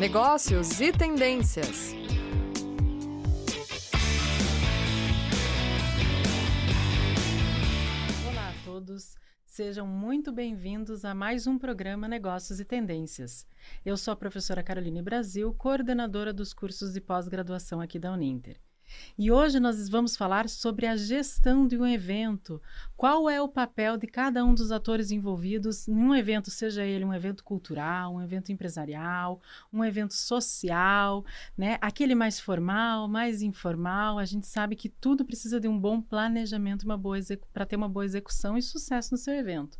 negócios e tendências. Olá a todos, sejam muito bem-vindos a mais um programa Negócios e Tendências. Eu sou a professora Caroline Brasil, coordenadora dos cursos de pós-graduação aqui da Uninter. E hoje nós vamos falar sobre a gestão de um evento. Qual é o papel de cada um dos atores envolvidos em um evento, seja ele um evento cultural, um evento empresarial, um evento social, né? Aquele mais formal, mais informal. A gente sabe que tudo precisa de um bom planejamento para ter uma boa execução e sucesso no seu evento.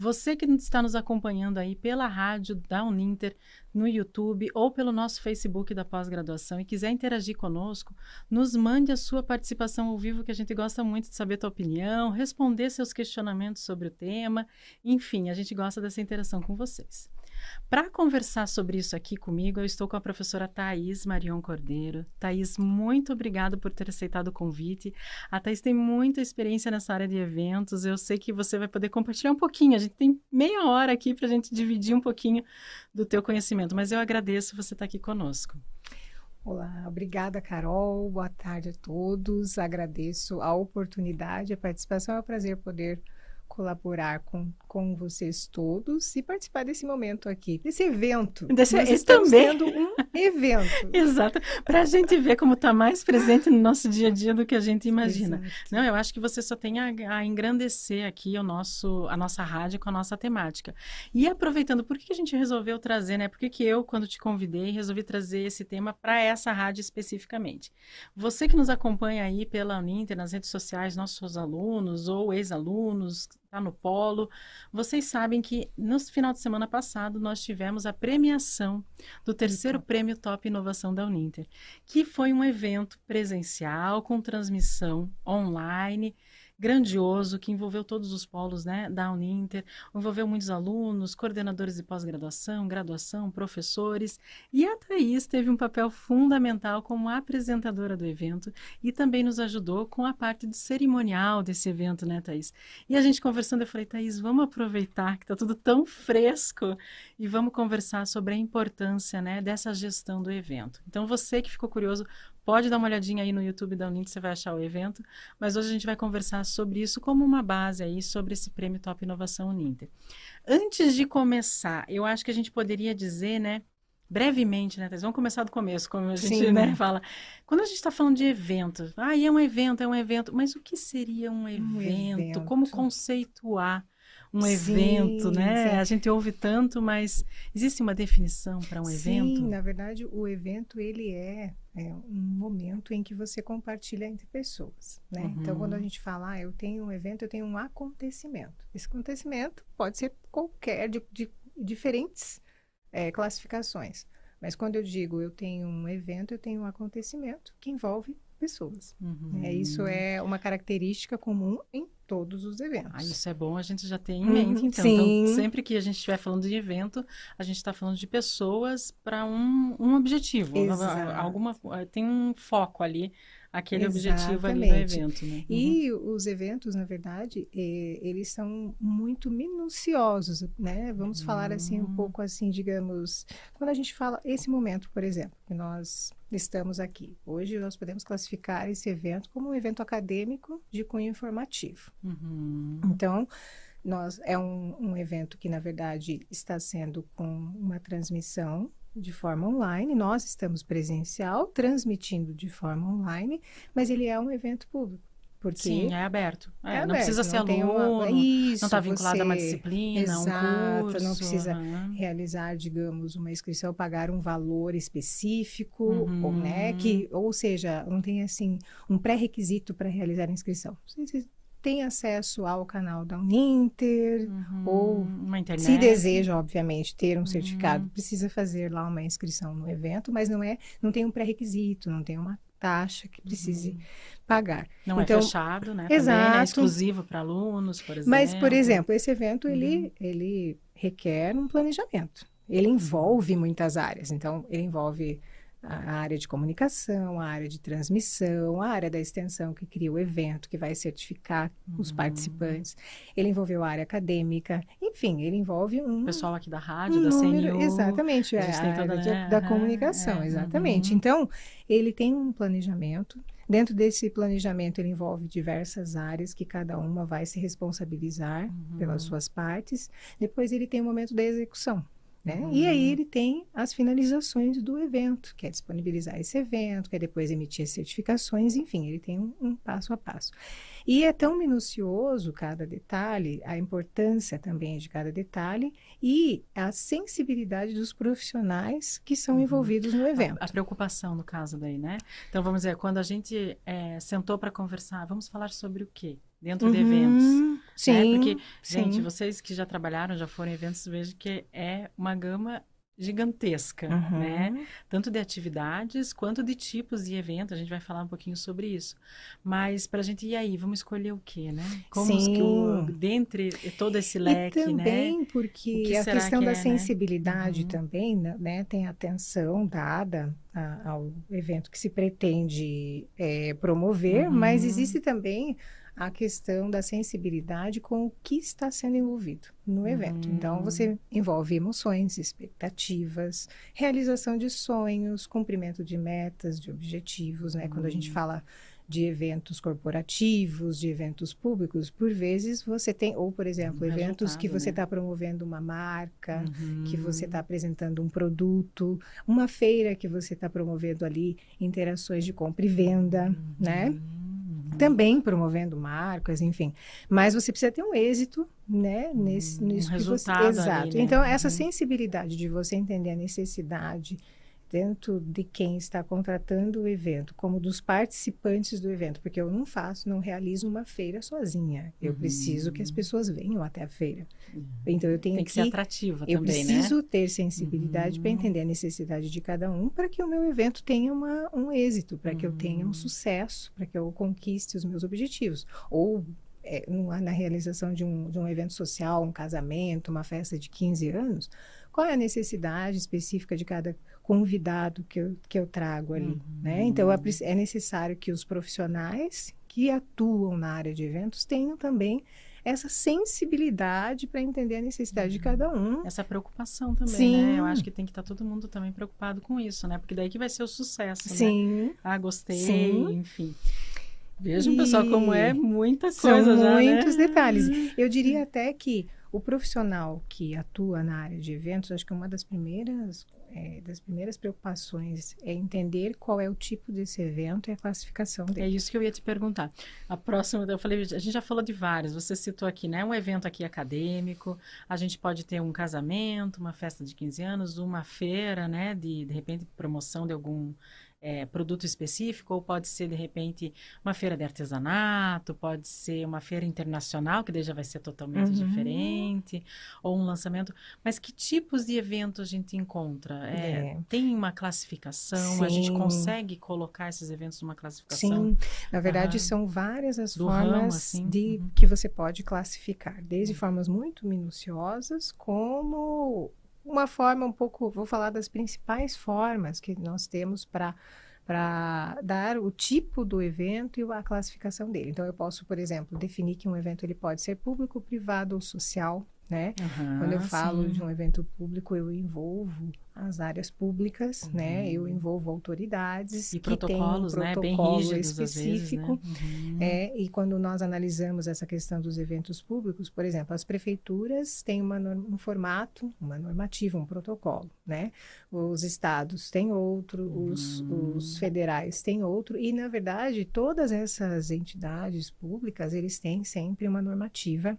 Você que está nos acompanhando aí pela rádio da Uninter, no YouTube ou pelo nosso Facebook da pós-graduação e quiser interagir conosco, nos mande a sua participação ao vivo, que a gente gosta muito de saber a tua opinião, responder seus questionamentos sobre o tema. Enfim, a gente gosta dessa interação com vocês. Para conversar sobre isso aqui comigo, eu estou com a professora Thais Marion Cordeiro. Thais, muito obrigada por ter aceitado o convite. A Thais tem muita experiência nessa área de eventos. Eu sei que você vai poder compartilhar um pouquinho. A gente tem meia hora aqui para a gente dividir um pouquinho do teu conhecimento, mas eu agradeço você estar aqui conosco. Olá, obrigada, Carol. Boa tarde a todos. Agradeço a oportunidade, a participação. É um prazer poder colaborar com, com vocês todos e participar desse momento aqui, desse evento. Desse, Nós estamos também. tendo um evento. Exato, para a gente ver como está mais presente no nosso dia a dia do que a gente imagina. Exato. Não, eu acho que você só tem a, a, engrandecer aqui o nosso, a nossa rádio com a nossa temática. E aproveitando, por que a gente resolveu trazer, né? Por que, que eu, quando te convidei, resolvi trazer esse tema para essa rádio especificamente? Você que nos acompanha aí pela Uninter, nas redes sociais, nossos alunos ou ex-alunos, está no polo. Vocês sabem que no final de semana passado nós tivemos a premiação do terceiro então. prêmio Top Inovação da Uninter, que foi um evento presencial com transmissão online grandioso que envolveu todos os polos né, da Uninter, envolveu muitos alunos, coordenadores de pós-graduação, graduação, professores. E a Thais teve um papel fundamental como apresentadora do evento e também nos ajudou com a parte do cerimonial desse evento, né, Thais? E a gente conversando, eu falei, Thais, vamos aproveitar que está tudo tão fresco e vamos conversar sobre a importância né, dessa gestão do evento. Então, você que ficou curioso, Pode dar uma olhadinha aí no YouTube da Uninter, você vai achar o evento. Mas hoje a gente vai conversar sobre isso como uma base aí sobre esse prêmio Top Inovação Uninter. Antes de começar, eu acho que a gente poderia dizer, né, brevemente, né, Thais? Vamos começar do começo, como a gente Sim. né, fala. Quando a gente está falando de evento, ah, é um evento, é um evento, mas o que seria um evento? Um evento. Como conceituar um Sim, evento, né? A gente ouve tanto, mas existe uma definição para um Sim, evento? Sim, na verdade, o evento ele é, é, um momento em que você compartilha entre pessoas, né? Uhum. Então, quando a gente fala, ah, eu tenho um evento, eu tenho um acontecimento. Esse acontecimento pode ser qualquer de, de diferentes é, classificações. Mas quando eu digo eu tenho um evento, eu tenho um acontecimento que envolve pessoas. Uhum. É, isso é uma característica comum em todos os eventos. Ah, isso é bom, a gente já tem em mente, então. então. sempre que a gente estiver falando de evento, a gente está falando de pessoas para um, um objetivo. Exato. Alguma, tem um foco ali aquele Exatamente. objetivo ali do evento. Né? Uhum. E os eventos, na verdade, eles são muito minuciosos, né? Vamos uhum. falar assim um hum. pouco assim, digamos, quando a gente fala esse momento, por exemplo, que nós estamos aqui. Hoje nós podemos classificar esse evento como um evento acadêmico de cunho informativo. Uhum. Então, nós, é um, um evento que, na verdade, está sendo com uma transmissão de forma online, nós estamos presencial, transmitindo de forma online, mas ele é um evento público. Porque Sim, é aberto. É, é não aberto, precisa ser aluno, uma... Isso, não está vinculado você... a uma disciplina, Exato, um curso. não precisa uhum. realizar, digamos, uma inscrição, pagar um valor específico, uhum. ou, né, que, ou seja, não tem assim um pré-requisito para realizar a inscrição. Você tem acesso ao canal da Uninter, uhum, ou se deseja, obviamente, ter um uhum. certificado, precisa fazer lá uma inscrição no evento, mas não é, não tem um pré-requisito, não tem uma taxa que precise uhum. pagar. Não é então, é fechado, né? Exato. Também, né? É exclusivo para alunos, por exemplo. Mas, por exemplo, esse evento ele, uhum. ele requer um planejamento. Ele envolve muitas áreas. Então, ele envolve a área de comunicação, a área de transmissão, a área da extensão que cria o evento, que vai certificar uhum. os participantes. Ele envolveu a área acadêmica, enfim, ele envolve um... O pessoal aqui da rádio, um da número, CNU. Exatamente, a, a área toda, de, né? da comunicação, é, exatamente. Uhum. Então, ele tem um planejamento, Dentro desse planejamento, ele envolve diversas áreas que cada uma vai se responsabilizar uhum. pelas suas partes. Depois, ele tem o momento da execução. Né? Uhum. E aí ele tem as finalizações do evento, que é disponibilizar esse evento, que é depois emitir as certificações, enfim, ele tem um, um, passo a passo. E é tão minucioso cada detalhe, a importância também de cada detalhe e a sensibilidade dos profissionais que são uhum. envolvidos no evento. A, a, preocupação no caso daí, né? Então vamos dizer, quando a gente é, sentou para conversar, vamos falar sobre o quê? Dentro uhum, de eventos. Né? Sim. Né? Porque, gente, sim. vocês que já trabalharam, já foram em eventos, vejam que é uma gama gigantesca, uhum. né? Tanto de atividades quanto de tipos de evento. A gente vai falar um pouquinho sobre isso. Mas para a gente ir aí, vamos escolher o quê, né? Como Sim. que o, dentre todo esse leque, e também né? porque a questão que da é, né? sensibilidade né? também, né? Tem atenção dada a, ao evento que se pretende é, promover, uhum. mas existe também a questão da sensibilidade com o que está sendo envolvido no evento. Uhum. Então, você envolve emoções, expectativas, realização de sonhos, cumprimento de metas, de objetivos, né? Uhum. Quando a gente hum. fala de eventos corporativos, de eventos públicos, por vezes você tem, ou por exemplo, eventos que você está né? promovendo uma marca, uhum. que você está apresentando um produto, uma feira que você está promovendo ali interações de compra e venda, né? uhum. né? Também promovendo marcas, enfim. Mas você precisa ter um êxito, né? Nesse, um nisso resultado que você. Exato. Ali, né? Então, essa uhum. sensibilidade de você entender a necessidade dentro de quem está contratando o evento, como dos participantes do evento, porque eu não faço, não realizo uma feira sozinha. Eu uhum. preciso que as pessoas venham até a feira. Uhum. Então eu tenho Tem que, que ser atrativa eu também, né? preciso ter sensibilidade uhum. para entender a necessidade de cada um, para que o meu evento tenha uma, um êxito, para que eu tenha um uhum. sucesso, para que eu conquiste os meus objetivos. Ou é, na realização de um, de um evento social, um casamento, uma festa de 15 anos, qual é a necessidade específica de cada convidado que eu, que eu trago ali, uhum. né? Então, é, é necessário que os profissionais que atuam na área de eventos tenham também essa sensibilidade para entender a necessidade uhum. de cada um. Essa preocupação também, Sim. né? Eu acho que tem que estar tá todo mundo também preocupado com isso, né? Porque daí que vai ser o sucesso, né? Sim. né? Ah, gostei, Sim. enfim. Vejam, e... pessoal, como é muita coisa São já, né? muitos né? detalhes. Eu diria até que o profissional que atua na área de eventos, acho que uma das primeiras, é, das primeiras preocupações é entender qual é o tipo desse evento e a classificação dele. É isso que eu ia te perguntar. A próxima, eu falei, a gente já falou de vários. Você citou aqui, né? Um evento aqui acadêmico. A gente pode ter um casamento, uma festa de 15 anos, uma feira, né? De, de repente, promoção de algum é, produto específico, ou pode ser, de repente, uma feira de artesanato, pode ser uma feira internacional, que daí já vai ser totalmente uhum. diferente, ou um lançamento. Mas que tipos de eventos a gente encontra? É, é. Tem uma classificação? Sim. A gente consegue colocar esses eventos numa classificação? Sim, na verdade, uhum. são várias as formas ramo, assim. de uhum. que você pode classificar, desde formas muito minuciosas, como uma forma um pouco, vou falar das principais formas que nós temos para para dar o tipo do evento e a classificação dele. Então eu posso, por exemplo, definir que um evento ele pode ser público, privado ou social, né? Uhum, Quando eu falo sim. de um evento público, eu envolvo as áreas públicas, uhum. né? Eu envolvo autoridades e que protocolos, um protocolo né? Bem rígidos, específico. Vezes, né? uhum. é, e quando nós analisamos essa questão dos eventos públicos, por exemplo, as prefeituras têm uma, um formato, uma normativa, um protocolo, né? Os estados têm outro, os, uhum. os federais têm outro, e na verdade todas essas entidades públicas eles têm sempre uma normativa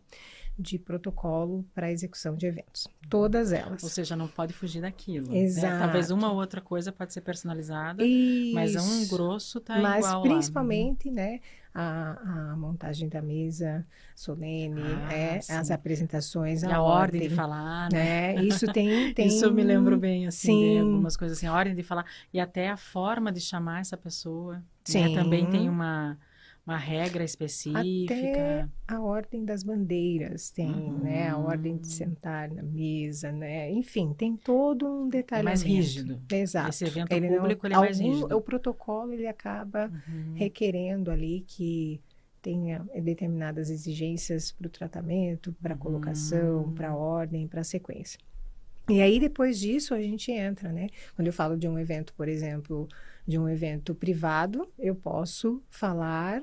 de protocolo para execução de eventos. Todas elas. Ou seja, não pode fugir daquilo. Né? Exato. Né? Talvez uma ou outra coisa pode ser personalizada, Isso. mas um grosso está igual Mas principalmente, lá. né, a, a, montagem da mesa solene, ah, é, as apresentações, a, a ordem, ordem, de falar, né? né? Isso tem, tem... Isso eu me lembro bem, assim, algumas coisas assim, a ordem de falar e até a forma de chamar essa pessoa. Né? Sim. Né? Também tem uma uma regra específica. Até a ordem das bandeiras tem, uhum. né? A ordem de sentar na mesa, né? Enfim, tem todo um detalhe. É mais rígido. Exato. Esse evento ele público não, ele é mais algum, rígido. O protocolo ele acaba uhum. requerendo ali que tenha determinadas exigências para o tratamento, para a colocação, uhum. para a ordem, para a sequência. E aí, depois disso, a gente entra, né? Quando eu falo de um evento, por exemplo, de um evento privado, eu posso falar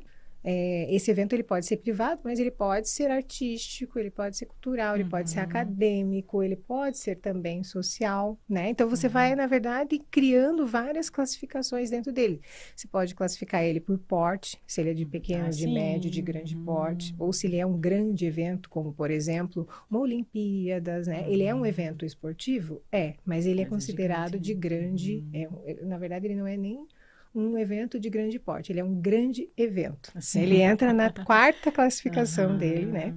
é, esse evento ele pode ser privado, mas ele pode ser artístico, ele pode ser cultural, ele uhum. pode ser uhum. acadêmico, ele pode ser também social, né? Então você uhum. vai, na verdade, criando várias classificações dentro dele. Você pode classificar ele por porte, se ele é de pequeno, ah, de sim. médio, de grande uhum. porte, ou se ele é um grande evento, como por exemplo, uma Olimpíadas, né? Ele é um uhum. evento esportivo? É, mas ele é mas é considerado é de grande, é, na verdade ele não é nem um evento de grande porte. Ele é um grande evento. Assim, ele entra na quarta classificação uhum. dele, né?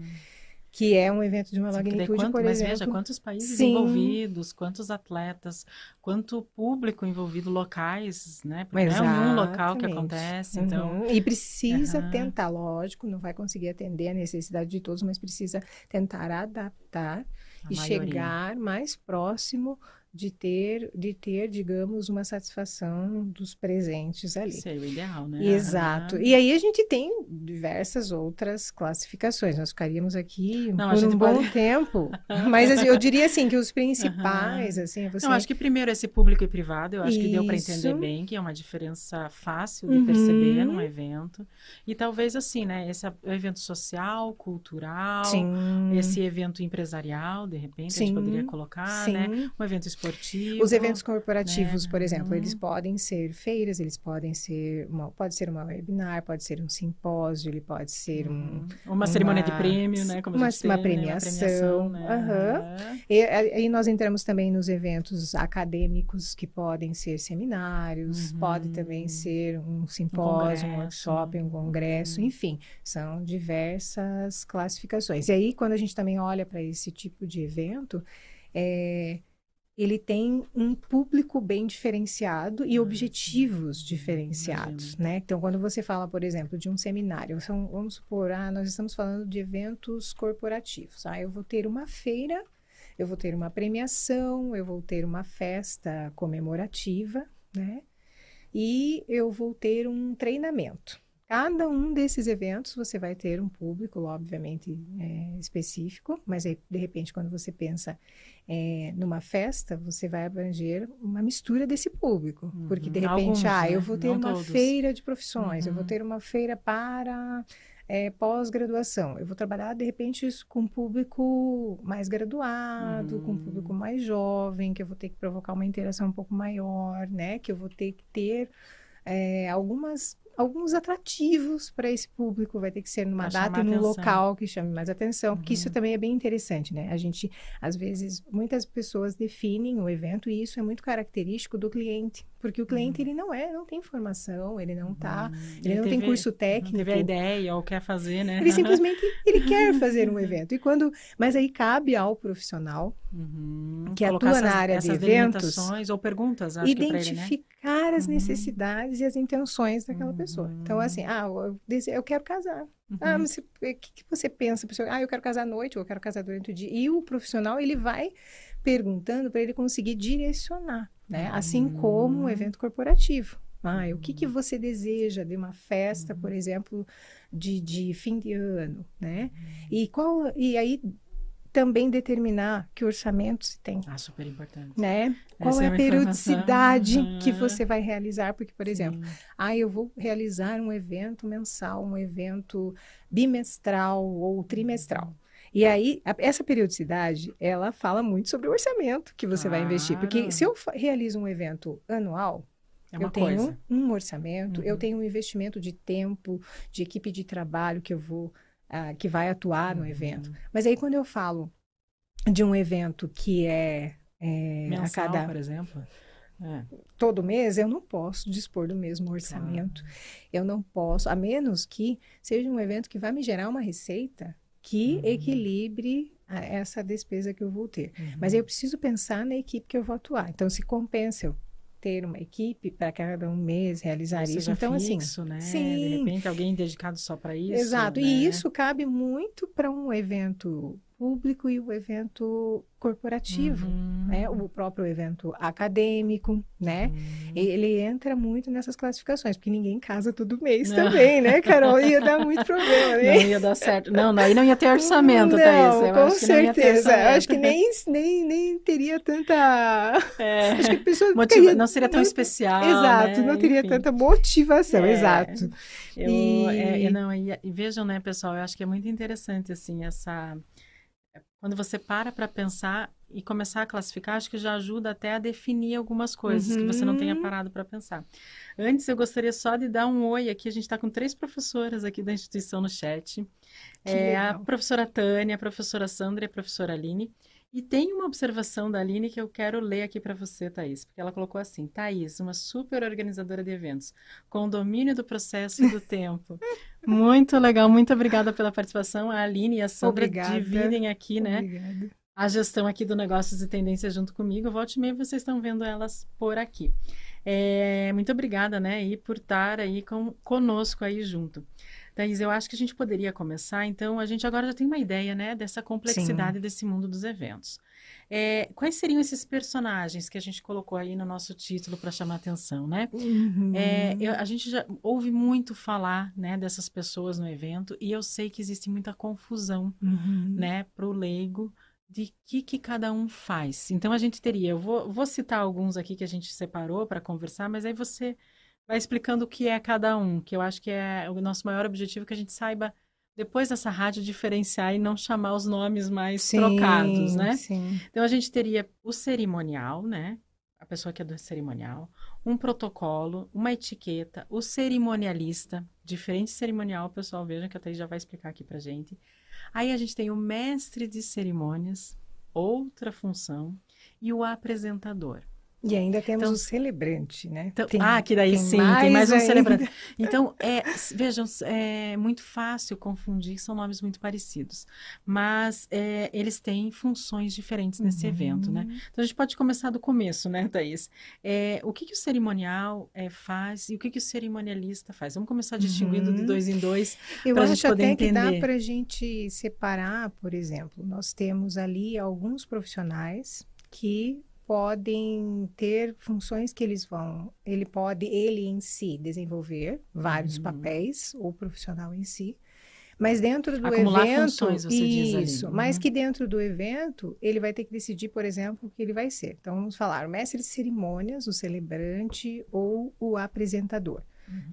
que é um evento de uma magnitude, quanto, por mas exemplo. Mas veja, quantos países Sim. envolvidos, quantos atletas, quanto público envolvido, locais, né? Porque não é um local que acontece, uhum. então... E precisa uhum. tentar, lógico, não vai conseguir atender a necessidade de todos, mas precisa tentar adaptar a e maioria. chegar mais próximo de ter, de ter, digamos, uma satisfação dos presentes ali. Isso é o ideal, né? Exato. E aí a gente tem diversas outras classificações. Nós ficaríamos aqui Não, por um bom pode... tempo. Mas assim, eu diria assim que os principais, uhum. assim, você... Não, acho que primeiro esse público e privado, eu acho Isso. que deu para entender bem que é uma diferença fácil de uhum. perceber num evento. E talvez assim, né, esse evento social, cultural, Sim. esse evento empresarial, de repente Sim. a gente poderia colocar, Sim. né? Um evento esportivo. Os eventos corporativos, né? por exemplo, eles uhum. podem ser feiras, eles podem ser uma, pode ser uma webinar, pode ser um simpósio, ele pode ser um, uhum. uma, uma, cerimônia de prêmio, né? Como uma, uma premiação. Né? Uma premiação né? uhum. e, aí nós entramos também nos eventos acadêmicos que podem ser seminários, uhum. pode também ser um simpósio, um, um workshop, um congresso, uhum. enfim, são diversas classificações. E aí quando a gente também olha para esse tipo de evento, é, ele tem um público bem diferenciado e ah, objetivos diferenciados, né? Então, quando você fala, por exemplo, de um seminário, são, vamos supor, ah, nós estamos falando de eventos corporativos. Ah, eu vou ter uma feira, eu vou ter uma premiação, eu vou ter uma festa comemorativa, né? E eu vou ter um treinamento. Cada um desses eventos você vai ter um público, obviamente, é, específico, mas aí, de repente, quando você pensa é, numa festa, você vai abranger uma mistura desse público. Uhum. Porque, de repente, Alguns, ah, né? eu vou ter Não uma todos. feira de profissões, uhum. eu vou uhum. ter uma feira para é, pós-graduação. Eu vou trabalhar, de repente, com um público mais graduado, uhum. com um público mais jovem, que eu vou ter que provocar uma interação um pouco maior, né? Que eu vou ter que ter é, algumas alguns atrativos para esse público. Vai ter que ser numa pra data e num atenção. local que chame mais atenção, porque isso uhum. também é bem interessante, né? A gente, às vezes, muitas pessoas definem o evento e isso é muito característico do cliente. Porque o cliente, uhum. ele não é, não tem formação, ele não tá, uhum. ele, ele, não teve, tem curso técnico. Não teve a ideia ou quer fazer, né? Ele simplesmente, ele quer fazer um evento. E quando, mas aí cabe ao profissional uhum. que Colocar atua essas, na área de eventos. ou perguntas, identificar ele, né? as uhum. necessidades e as intenções daquela pessoa. Então, assim, ah, eu, eu quero casar. Ah, mas o que, que você pensa? Ah, eu quero casar à noite, ou eu quero casar durante o dia. E o profissional, ele vai perguntando para ele conseguir direcionar né? Assim como um hum. evento corporativo. Ah, o que, que hum. você deseja de uma festa, por hum. exemplo, de, de fim de ano, né? E qual e aí também determinar que orçamento se tem. Ah, super importante. Né? Qual Essa é a periodicidade uhum. que você vai realizar? Porque, por Sim. exemplo, ah, eu vou realizar um evento mensal, um evento bimestral ou trimestral. E aí, a, essa periodicidade, ela fala muito sobre o orçamento que você claro. vai investir. Porque se eu realizo um evento anual, é eu tenho coisa. um orçamento, uhum. eu tenho um investimento de tempo, de equipe de trabalho que eu vou, uh, que vai atuar uhum. no evento. Mas aí, quando eu falo de um evento que é, é Mensal, a cada por exemplo é. todo mês eu não posso dispor do mesmo orçamento claro. eu não posso a menos que seja um evento que vai me gerar uma receita que uhum. equilibre essa despesa que eu vou ter. Uhum. Mas eu preciso pensar na equipe que eu vou atuar. Então, se compensa eu ter uma equipe para cada um mês realizar isso. Então, assim, fixo, né? sim. De repente, alguém dedicado só para isso. exato. né? E isso cabe muito para um evento público e o evento corporativo. Uhum. Né? O próprio evento acadêmico, né? Uhum. Ele entra muito nessas classificações, porque ninguém casa todo mês Não. também, né, Carol? Ia dar muito problema, né? Não ia dar certo. Não, não, aí não ia ter orçamento, não, Thaís. Eu com acho que não ia ter certeza. Eu acho que nem, nem, nem teria tanta. É. Acho que a pessoa Motiva- teria- Não seria tão especial. Exato, né? não teria Enfim. tanta motivação, É. exato. Eu, E- é, é, não, e vejam, né, pessoal, eu acho que é muito interessante, assim, essa... Quando você para para pensar e começar a classificar, acho que já ajuda até a definir algumas coisas que você não tenha Uhum. parado para pensar. Antes, eu gostaria só de dar um oi aqui. A gente está com três professoras aqui da instituição no chat. Que É a legal. professora Tânia, a professora Sandra e a professora Aline. E tem uma observação da Aline que eu quero ler aqui para você, Thaís, porque ela colocou assim: Thaís, uma super organizadora de eventos, com domínio do processo e do tempo. Muito legal, muito obrigada pela participação. A Aline e a Sandra Obrigada. dividem aqui, né, Obrigada. a gestão aqui do Negócios e Tendências junto comigo. Volte e meia, vocês estão vendo elas por aqui. É, muito obrigada, né, e por estar aí com, conosco aí junto. Thaís, eu acho que a gente poderia começar, então, a gente agora já tem uma ideia, né, dessa complexidade desse mundo dos eventos. É, quais seriam esses personagens que a gente colocou aí no nosso título para chamar atenção, né? Uhum. É, eu- a gente já ouve muito falar, né, dessas pessoas no evento e eu sei que existe muita confusão Uhum. né, para o leigo de que que cada um faz. Então a gente teria, eu vou, vou citar alguns aqui que a gente separou para conversar, mas aí você vai explicando o que é cada um, que eu acho que é o nosso maior objetivo que a gente saiba depois dessa rádio diferenciar e não chamar os nomes mais Sim, trocados, né? Sim. Então a gente teria o cerimonial, né? A pessoa que é do cerimonial, um protocolo, uma etiqueta, o cerimonialista, diferente cerimonial, pessoal, vejam que a Thaís já vai explicar aqui pra gente. Aí a gente tem o mestre de cerimônias, outra função, e o apresentador. E ainda temos Então- o celebrante, né? Então, Tem- ah, que daí tem sim, tem mais um ainda. celebrante. Então, é, vejam, é muito fácil confundir, são nomes muito parecidos. Mas é, eles têm funções diferentes nesse evento, né? Então, a gente pode começar do começo, né, Thaís? É, o que, que o cerimonial é, faz e o que, que o cerimonialista faz? Vamos começar distinguindo de Uhum. dois em dois. Eu pra acho gente poder até que dá para a gente separar, por exemplo, nós temos ali alguns profissionais que podem ter funções que eles vão, ele pode, ele em si, desenvolver vários Uhum. papéis, ou profissional em si, mas dentro do Acumular evento, funções, você diz ali. isso, mas Uhum. que dentro do evento ele vai ter que decidir, por exemplo, o que ele vai ser. Então vamos falar, o mestre de cerimônias, o celebrante ou o apresentador,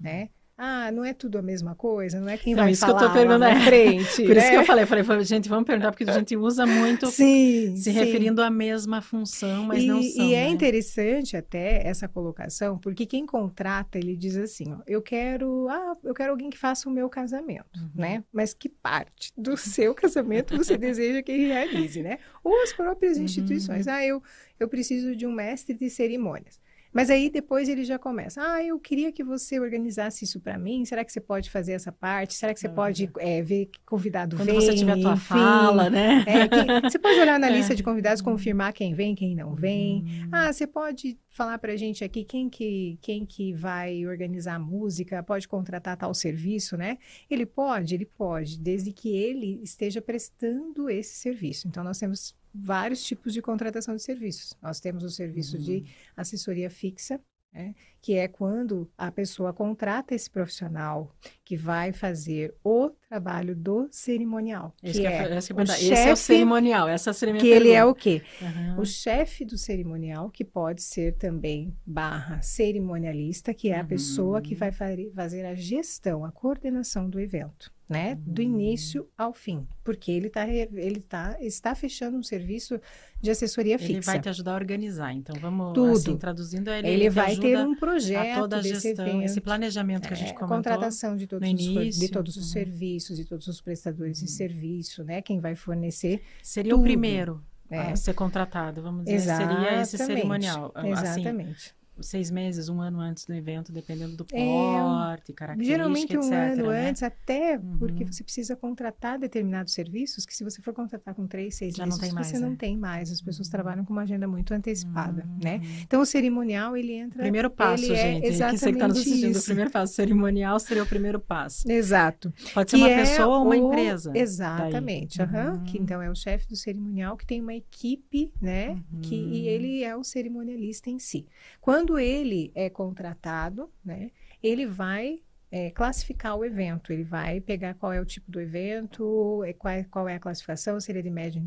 né? Ah, não é tudo a mesma coisa, não é quem Então, vai isso que eu falar tô perguntando, lá na é. frente, Por isso né? que eu falei, eu falei, falei, gente, vamos perguntar, porque a gente usa muito Sim, se sim. referindo à mesma função, mas e, não são, e é né? interessante até essa colocação, porque quem contrata, ele diz assim, ó, eu quero, ah, eu quero alguém que faça o meu casamento, Uhum. né? Mas que parte do seu casamento você deseja que realize, né? Ou as próprias Uhum. instituições. Ah, eu, eu preciso de um mestre de cerimônias. Mas aí depois ele já começa. Ah, eu queria que você organizasse isso para mim. Será que você pode fazer essa parte? Será que você pode é, ver que convidado Quando vem? você tiver a tua Enfim. fala, né? É, quem- você pode olhar na É. lista de convidados, confirmar quem vem, quem não vem. Hum. Ah, você pode falar pra gente aqui quem que, quem que vai organizar a música, pode contratar tal serviço, né? Ele pode, ele pode, desde que ele esteja prestando esse serviço. Então, nós temos vários tipos de contratação de serviços. Nós temos o serviço de assessoria fixa, né? que é quando a pessoa contrata esse profissional que vai fazer o trabalho do cerimonial. Esse, que é, é esse, o é, esse é o chefe- cerimonial, essa seria minha que ele é pergunta. o quê? Aham. O chefe do cerimonial, que pode ser também barra cerimonialista, que é a Uhum. pessoa que vai fazer a gestão, a coordenação do evento, né? Do início ao fim. Porque ele, tá, ele tá, está fechando um serviço de assessoria Ele fixa. vai te ajudar a organizar. Então, vamos Tudo. assim, traduzindo, ele, Ele te vai ter um projeto a toda a gestão, evento. esse planejamento que a gente É, comentou. contratação de todos, no os, de início, todos os uhum. serviços, de todos os prestadores Uhum. de serviço, né? Quem vai fornecer. Seria o tudo. primeiro É. a ser contratado, vamos dizer. Seria esse Exatamente, cerimonial. Assim, Exatamente. Seis meses, um ano antes do evento, dependendo do porte, é, característica, Geralmente um etc, ano né? antes, até Uhum. porque você precisa contratar determinados serviços, que se você for contratar com três, seis Já não meses, tem mais, você né? não tem mais. As pessoas trabalham com uma agenda muito antecipada, Uhum. né? Então, o cerimonial, ele entra... Primeiro passo, ele é gente. que você que está nos exatamente assistindo, o isso. primeiro passo cerimonial seria o primeiro passo. Exato. Pode ser Que uma é pessoa ou uma o- empresa. Exatamente. Uhum. Que então é o chefe do cerimonial que tem uma equipe, né? Que, Uhum. e ele é o cerimonialista em si. Quando ele é contratado, né? Ele vai é, classificar o evento. Ele vai pegar qual é o tipo do evento, é, qual, é, qual é a classificação, se ele é de médio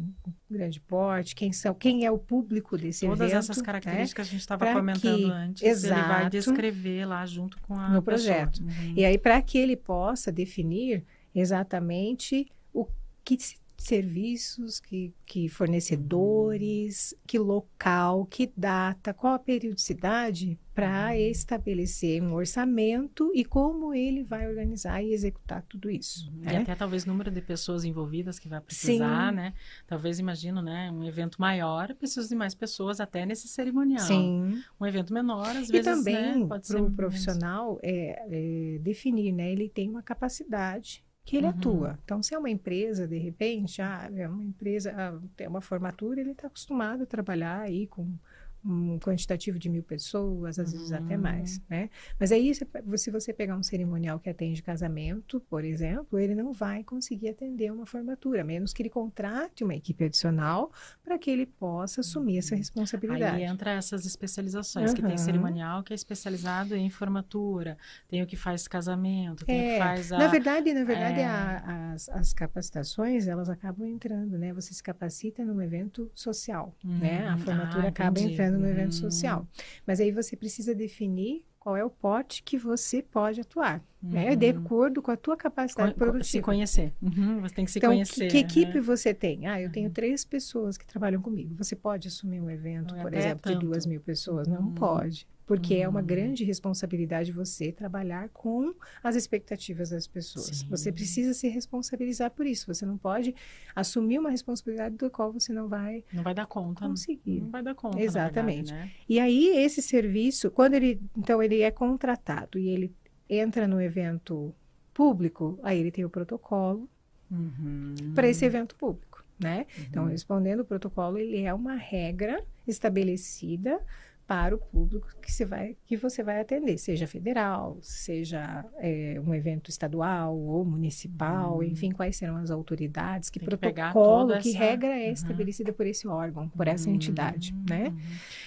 grande porte, quem são, quem é o público desse Todas evento. essas né? características que a gente estava comentando que- antes, ele vai Exato. descrever lá junto com a No projeto. Uhum. E aí, para que ele possa definir exatamente o que se- serviços, que, que fornecedores, que local, que data, qual a periodicidade, para estabelecer um orçamento e como ele vai organizar e executar tudo isso. E né? até talvez número de pessoas envolvidas que vai precisar, Sim. né? Talvez, imagino, né? Um evento maior, precisa de mais pessoas até nesse cerimonial. Sim. Um evento menor, às E vezes, também né? Pode ser para o profissional é, é, definir, né? Ele tem uma capacidade que ele Uhum. atua. Então, se é uma empresa, de repente, ah, é uma empresa, ah, tem uma formatura, ele está acostumado a trabalhar aí com um quantitativo de mil pessoas, às vezes até Uhum. mais, né? Mas aí, se, se você pegar um cerimonial que atende casamento, por exemplo, ele não vai conseguir atender uma formatura, a menos que ele contrate uma equipe adicional para que ele possa assumir essa responsabilidade. Aí entra essas especializações, que tem cerimonial que é especializado em formatura, tem o que faz casamento, tem o que É, faz a... Na verdade, na verdade, é. a- as, as capacitações, elas acabam entrando, né? Você se capacita num evento social, né? A formatura ah, acaba entendi. No evento Hum. social. Mas aí você precisa definir qual é o pote que você pode atuar, né? De Uhum. acordo com a tua capacidade Co- co- se produtiva. conhecer. Uhum, você tem que se então, conhecer. que, que equipe né? você tem? Ah, eu tenho três pessoas que trabalham comigo. Você pode assumir um evento, Não é por exemplo, de tanto. duas mil pessoas? Não Hum. pode. Porque é uma Hum. grande responsabilidade você trabalhar com as expectativas das pessoas. Sim. Você precisa se responsabilizar por isso. Você não pode assumir uma responsabilidade do qual você não vai Não vai dar conta. conseguir. Não vai dar conta, Exatamente. verdade, né? E aí, esse serviço, quando ele, então, ele é contratado e ele entra no evento público, aí ele tem o protocolo Uhum. para esse evento público, né? Então, Uhum. respondendo o protocolo, ele é uma regra estabelecida para o público que você vai, que você vai atender, seja federal, seja é, um evento estadual ou municipal, Uhum. enfim, quais serão as autoridades, que que protocolo, que essa- regra é Uhum. estabelecida por esse órgão, por essa Uhum, entidade, né? uhum.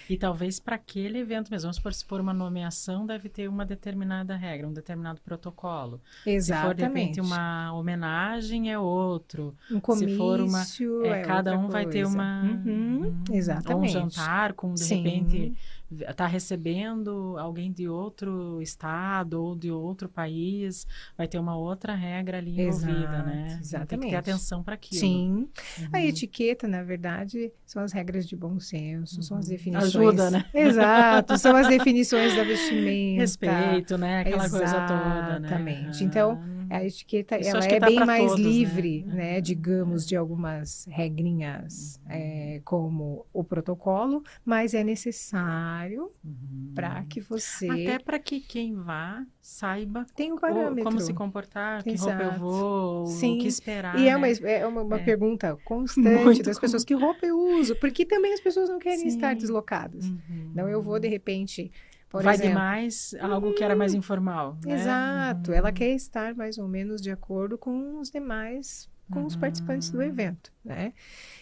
E talvez para aquele evento mesmo, vamos supor, se for uma nomeação, deve ter uma determinada regra, um determinado protocolo. Se for, de repente, Exatamente. uma homenagem, é outro. um comício, se for uma- É, é cada um vai ter coisa. uma... Uhum, Uhum. exatamente. Ou um jantar com, de Sim. repente, está recebendo alguém de outro estado ou de outro país, vai ter uma outra regra ali envolvida, Exato, né? Tem que exatamente. ter atenção para aquilo. Sim. A Uhum. etiqueta, na verdade, são as regras de bom senso, são as definições. Uhum. Ajuda, né? Exato, são as definições da vestimenta. Respeito, né? Aquela coisa toda, né? Exatamente. Então, A etiqueta, Isso ela é tá bem mais todos, né? livre, Uhum. né? Digamos, de algumas regrinhas, é, como o protocolo, mas é necessário Uhum. para que você Até para que quem vá saiba tenha um parâmetro. como se comportar, que roupa eu Exato. vou, Sim. o que esperar. E é né? uma, é uma, uma É. pergunta constante Muito das pessoas, que roupa eu uso? Porque também as pessoas não querem Sim. estar deslocadas. Uhum. Não, eu vou de repente, por Vai exemplo. demais algo que era mais informal. né? Exato, Uhum. ela quer estar mais ou menos de acordo com os demais, com os Uhum. participantes do evento, né?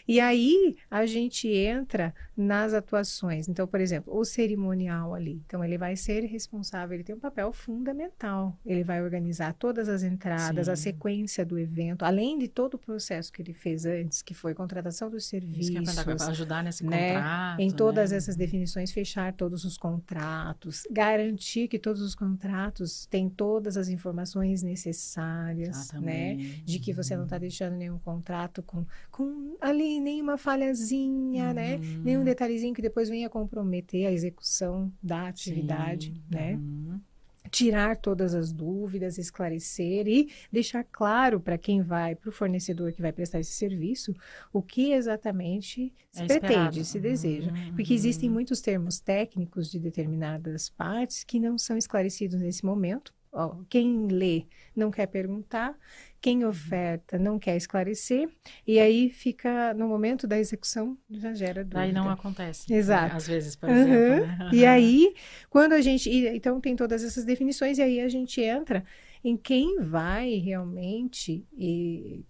E aí a gente entra nas atuações. Então, por exemplo, o cerimonial ali. Então, ele vai ser responsável, ele tem um papel fundamental. Ele vai organizar todas as entradas, a Sim. sequência do evento, além de todo o processo que ele fez antes, que foi contratação dos Isso ia serviços, para ajudar nesse né, contrato. em todas né? essas definições, fechar todos os contratos, garantir que todos os contratos têm todas as informações necessárias, Ah, né? De que você não está deixando nenhum contrato com, com ali nenhuma falhazinha, né? Uhum. Nenhum detalhezinho que depois venha comprometer a execução da atividade, Sim, né? uhum. tirar todas as dúvidas, esclarecer e deixar claro para quem vai, para o fornecedor que vai prestar esse serviço, o que exatamente se é pretende, se deseja. Uhum. Porque existem muitos termos técnicos de determinadas partes que não são esclarecidos nesse momento. Ó, quem lê não quer perguntar, quem oferta não quer esclarecer, e aí fica no momento da execução já gera dúvida. Aí não acontece. Exato. Às vezes, por uhum. exemplo. Né? E aí, quando a gente. Então, tem todas essas definições, e aí a gente entra em quem vai realmente e,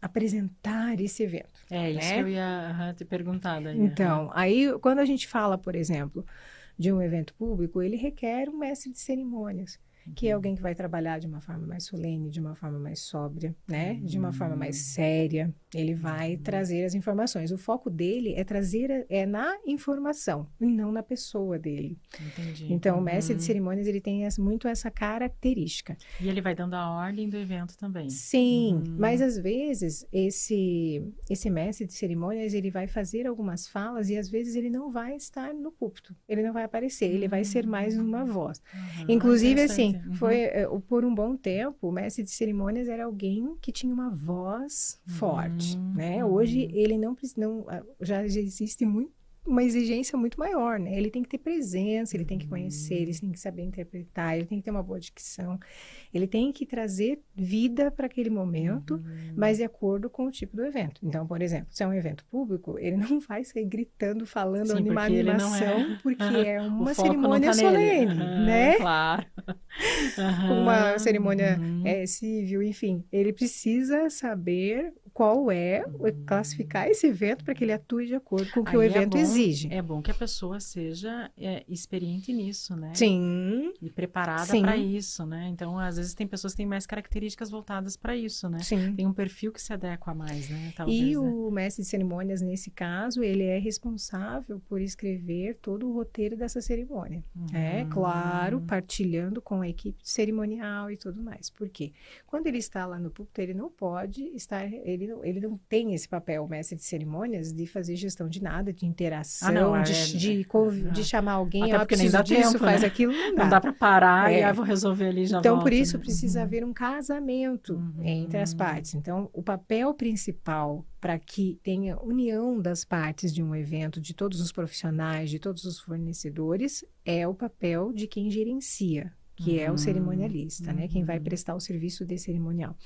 apresentar esse evento. É, isso né? que eu ia te perguntar daí. Então, aí, quando a gente fala, por exemplo, de um evento público, ele requer um mestre de cerimônias que é alguém que vai trabalhar de uma forma mais solene, de uma forma mais sóbria, né? De uma forma mais hum. séria. Ele vai uhum. trazer as informações. O foco dele é trazer é na informação e não na pessoa dele. Entendi. Então, o mestre de uhum. cerimônias ele tem muito essa característica. E ele vai dando a ordem do evento também. Sim, uhum. mas às vezes esse esse mestre de cerimônias ele vai fazer algumas falas e às vezes ele não vai estar no púlpito. Ele não vai aparecer. Ele vai ser mais uma voz. Uhum. Inclusive assim Uhum. Foi é, por um bom tempo, o mestre de cerimônias era alguém que tinha uma voz forte, uhum. né? Hoje ele não não já, já existe muito uma exigência muito maior, né? Ele tem que ter presença, ele tem que conhecer, ele tem que saber interpretar, ele tem que ter uma boa dicção, ele tem que trazer vida para aquele momento, uhum. mas de acordo com o tipo do evento. Então, por exemplo, se é um evento público, ele não vai sair gritando, falando, Sim, porque animação, é... porque é uma cerimônia tá solene, uhum, né? Claro. Uma cerimônia é, civil, enfim. Ele precisa saber qual é, classificar esse evento para que ele atue de acordo com o que Aí o é evento é bom, exige. É bom que a pessoa seja é, experiente nisso, né? Sim. E preparada para isso, né? Então, às vezes tem pessoas que têm mais características voltadas para isso, né? Sim. Tem um perfil que se adequa mais, né? Talvez, e né? o mestre de cerimônias, nesse caso, ele é responsável por escrever todo o roteiro dessa cerimônia. Uhum. É, claro, partilhando com a equipe cerimonial e tudo mais. Por quê? Quando ele está lá no púlpito, ele não pode estar... Ele ele, ele não tem esse papel, mestre de cerimônias, de fazer gestão de nada, de interação, ah, não, de, é, de, é, de, chamar alguém, Até ó, porque nem dá disso, tempo, faz né? aquilo, não dá. Não dá para parar é. e aí vou resolver ali já Então, volto, por isso, né? precisa uhum. haver um casamento uhum. entre as partes. Então, o papel principal para que tenha união das partes de um evento, de todos os profissionais, de todos os fornecedores, é o papel de quem gerencia, que uhum. é o cerimonialista, uhum. né? Quem vai uhum. prestar o serviço de cerimonial.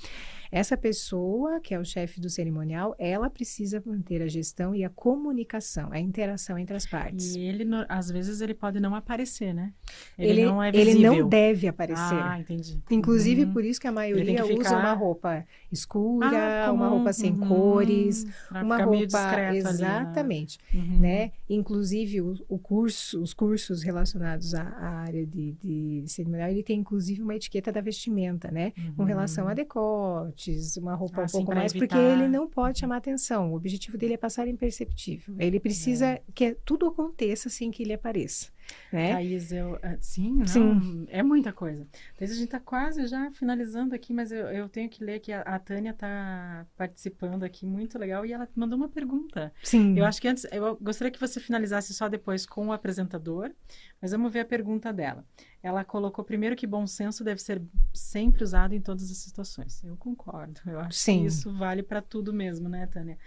Essa pessoa, que é o chefe do cerimonial, ela precisa manter a gestão e a comunicação, a interação entre as partes. E ele, às vezes, ele pode não aparecer, né? Ele, ele não é visível. Ele não deve aparecer. Ah, entendi. Inclusive, uhum. por isso que a maioria que ficar... usa uma roupa escura, ah, uma roupa sem uhum. cores, uma roupa... Exatamente. Ali, né? né? Inclusive, o, o, curso, os cursos relacionados à, à área de, de, cerimonial, ele tem, inclusive, uma etiqueta da vestimenta, né? Com relação a decote, uma roupa um pouco mais, evitar. porque ele não pode chamar atenção. O objetivo dele é passar imperceptível. Ele precisa é. que tudo aconteça sem que ele apareça. Né? Thaís, eu, ah, sim, não, sim, é muita coisa. Thaís, a gente está quase já finalizando aqui, mas eu, eu tenho que ler que a, a Tânia está participando aqui, muito legal, e ela mandou uma pergunta. Sim. Eu acho que antes, eu gostaria que você finalizasse só depois com o apresentador, mas vamos ver a pergunta dela. Ela colocou primeiro que bom senso deve ser sempre usado em todas as situações. Eu concordo. Eu acho Sim. que isso vale para tudo mesmo, né, Tânia?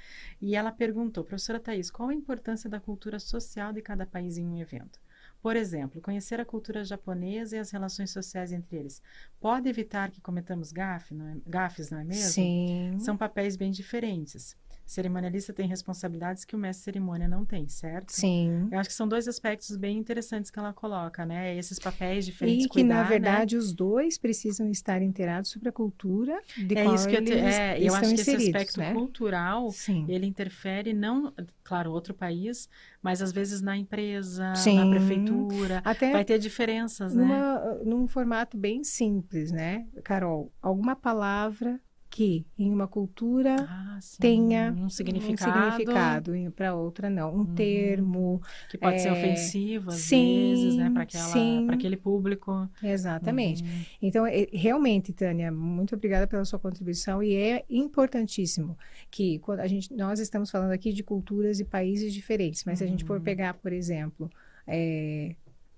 E ela perguntou, professora Thais, qual a importância da cultura social de cada país em um evento? Por exemplo, conhecer a cultura japonesa e as relações sociais entre eles pode evitar que cometamos gafe, não é, gafes, não é mesmo? Sim. São papéis bem diferentes cerimonialista tem responsabilidades que o mestre cerimônia não tem, certo? Sim. Eu acho que são dois aspectos bem interessantes que ela coloca, né? Esses papéis diferentes. E que, cuidar, na né? verdade, né? os dois precisam estar inteirados sobre a cultura de é qual isso que eu, te, é, eu acho que esse aspecto né? cultural, Sim. ele interfere não, claro, outro país, mas às vezes na empresa, Sim. na prefeitura, Até vai ter diferenças, numa, né? Num formato bem simples, né? Carol, alguma palavra que em uma cultura ah, tenha um significado, um significado para outra não, um uhum. termo que pode é, ser ofensivo às sim, vezes, né, para aquele público. Exatamente. Uhum. Então, realmente, Tânia, muito obrigada pela sua contribuição e é importantíssimo que quando a gente nós estamos falando aqui de culturas e países diferentes, mas uhum. se a gente for uhum. pegar, por exemplo, é,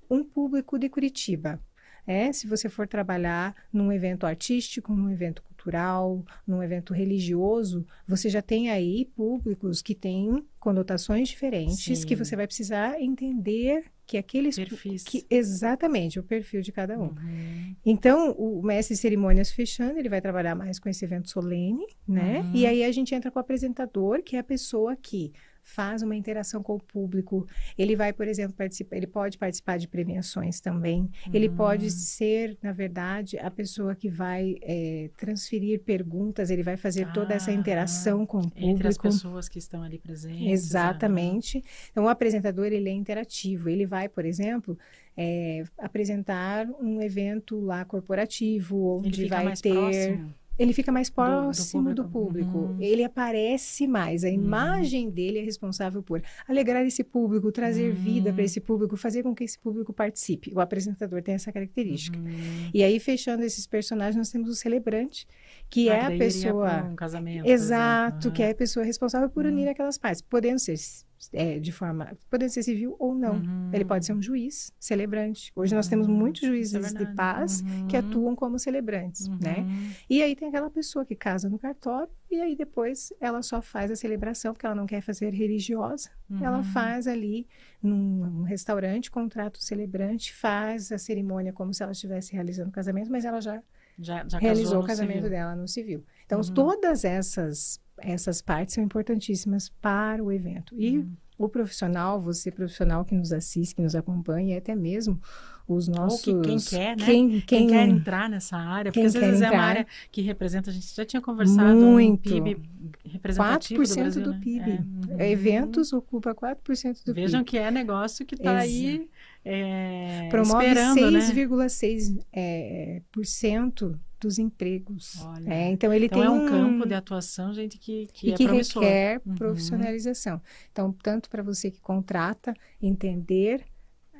um público de Curitiba, É, se você for trabalhar num evento artístico, num evento cultural, num evento religioso, você já tem aí públicos que têm conotações diferentes Sim. que você vai precisar entender que aqueles Perfis. que exatamente o perfil de cada um. Uhum. Então, o mestre cerimônias fechando, ele vai trabalhar mais com esse evento solene, né? Uhum. E aí a gente entra com o apresentador, que é a pessoa que faz uma interação com o público. Ele vai, por exemplo, participar, ele pode participar de premiações também. Ele pode hum. ser, na verdade, a pessoa que vai é, transferir perguntas, ele vai fazer ah, toda essa interação com o público. Entre as pessoas que estão ali presentes. Exatamente. Né? Então, o apresentador, ele é interativo. Ele vai, por exemplo, é, apresentar um evento lá corporativo, onde vai ter... Próximo ele fica mais próximo do, do público. Do público. Uhum. Ele aparece mais. A uhum. imagem dele é responsável por alegrar esse público, trazer uhum. vida para esse público, fazer com que esse público participe. O apresentador tem essa característica. Uhum. E aí, fechando esses personagens, nós temos o celebrante, que ah, é a pessoa. Um casamento. Exato, que é a pessoa responsável por unir uhum. aquelas partes, podendo ser é, de forma. Pode ser civil ou não. Uhum. Ele pode ser um juiz, celebrante. Hoje uhum. nós temos uhum. muitos é juízes é de paz uhum. que atuam como celebrantes, né? Uhum. E aí tem aquela pessoa que casa no cartório e aí depois ela só faz a celebração, porque ela não quer fazer religiosa. Ela uhum. faz ali num, num restaurante, contrata o celebrante, faz a cerimônia como se ela estivesse realizando o casamento, mas ela já. Já, já realizou o casamento civil. dela no civil. Então, todas essas essas partes são importantíssimas para o evento. E uhum. o profissional, você profissional que nos assiste, que nos acompanha, e até mesmo os nossos... Ou que, quem quer, né? Quem, quem, quem, quer entrar nessa área, porque às vezes entrar, é uma área que representa, a gente já tinha conversado, muito. um PIB representativo 4% do, Brasil, do né? PIB. É, uhum. Eventos ocupa 4% do Vejam PIB. Vejam que é negócio que está aí é, Promove 6,6% né? é, dos empregos. É, então ele então tem é um, um, campo de atuação, gente, que, que e é que promissor. requer uhum. profissionalização. Então, tanto para você que contrata, entender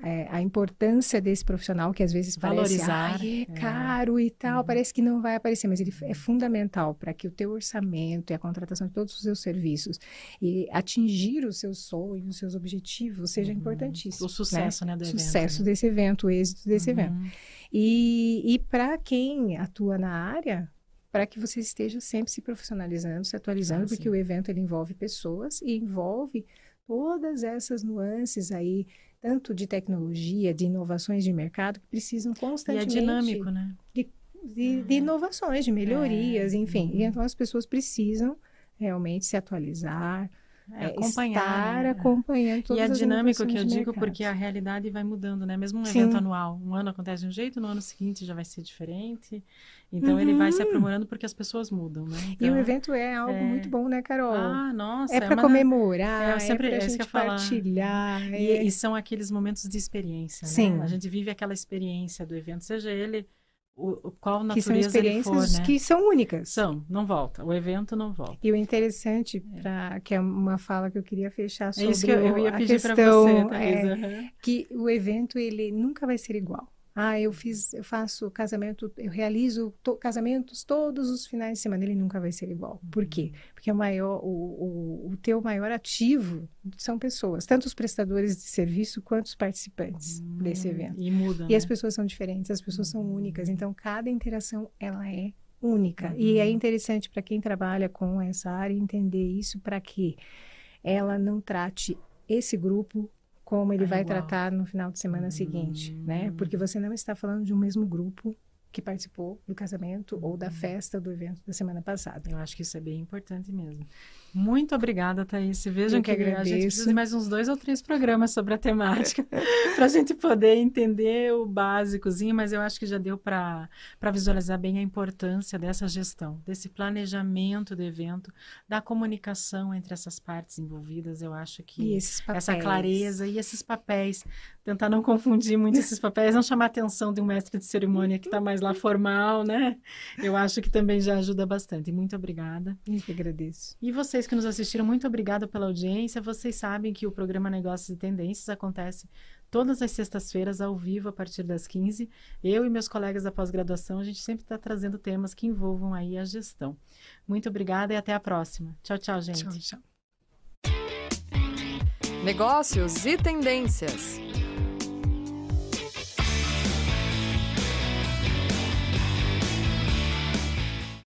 é, a importância desse profissional que às vezes Valorizar, parece é caro e tal, uhum. parece que não vai aparecer, mas ele é fundamental para que o teu orçamento e a contratação de todos os seus serviços e atingir os seus sonhos, os seus objetivos seja uhum. importantíssimo. O sucesso, né, né do evento. Sucesso né? desse evento, o êxito desse uhum. evento. E, e para quem atua na área, para que você esteja sempre se profissionalizando, se atualizando, ah, porque o evento ele envolve pessoas e envolve todas essas nuances aí tanto de tecnologia, de inovações de mercado, que precisam constantemente... E é dinâmico, né? De, de, de inovações, de melhorias, é. enfim. E então as pessoas precisam realmente se atualizar, é, acompanhar, estar né? acompanhando todas E é dinâmico que eu digo porque a realidade vai mudando, né? Mesmo um Sim. evento anual, um ano acontece de um jeito, no ano seguinte já vai ser diferente. Então uhum. ele vai se uhum. aprimorando porque as pessoas mudam, né? Então, e o evento é algo é... muito bom, né, Carol? Ah, nossa. É para uma... comemorar, é, sempre, é para gente partilhar. E, é... e, são aqueles momentos de experiência, né? Sim. A gente vive aquela experiência do evento, seja ele o, qual natureza que são experiências for, né? que são únicas. São, não volta. O evento não volta. E o interessante, pra, que é uma fala que eu queria fechar sobre é isso que eu, eu ia a pedir questão, você, é, uhum. que o evento ele nunca vai ser igual. Ah, eu fiz, eu faço casamento, eu realizo to, casamentos todos os finais de semana. Ele nunca vai ser igual. Por quê? Uhum. Porque o maior, o, o, o teu maior ativo são pessoas, tanto os prestadores de serviço quanto os participantes hum, desse evento. E muda. E né? as pessoas são diferentes, as pessoas são únicas. Então cada interação ela é única. Uhum. E é interessante para quem trabalha com essa área entender isso para que ela não trate esse grupo como ele vai igual. tratar no final de semana hum. seguinte, né? Hum. Porque você não está falando de um mesmo grupo que participou do casamento ou da uhum. festa do evento da semana passada. Eu acho que isso é bem importante mesmo. Muito obrigada, Thaís. Vejam que, que a gente precisa de mais uns dois ou três programas sobre a temática para a gente poder entender o básicozinho, mas eu acho que já deu para visualizar bem a importância dessa gestão, desse planejamento do evento, da comunicação entre essas partes envolvidas. Eu acho que essa clareza e esses papéis, tentar não confundir muito esses papéis, não chamar a atenção de um mestre de cerimônia que está mais lá formal, né? Eu acho que também já ajuda bastante. Muito obrigada. Eu que agradeço. E vocês vocês que nos assistiram, muito obrigada pela audiência. Vocês sabem que o programa Negócios e Tendências acontece todas as sextas-feiras ao vivo a partir das 15. Eu e meus colegas da pós-graduação, a gente sempre está trazendo temas que envolvam aí a gestão. Muito obrigada e até a próxima. Tchau, tchau, gente. Tchau, tchau. Negócios e Tendências.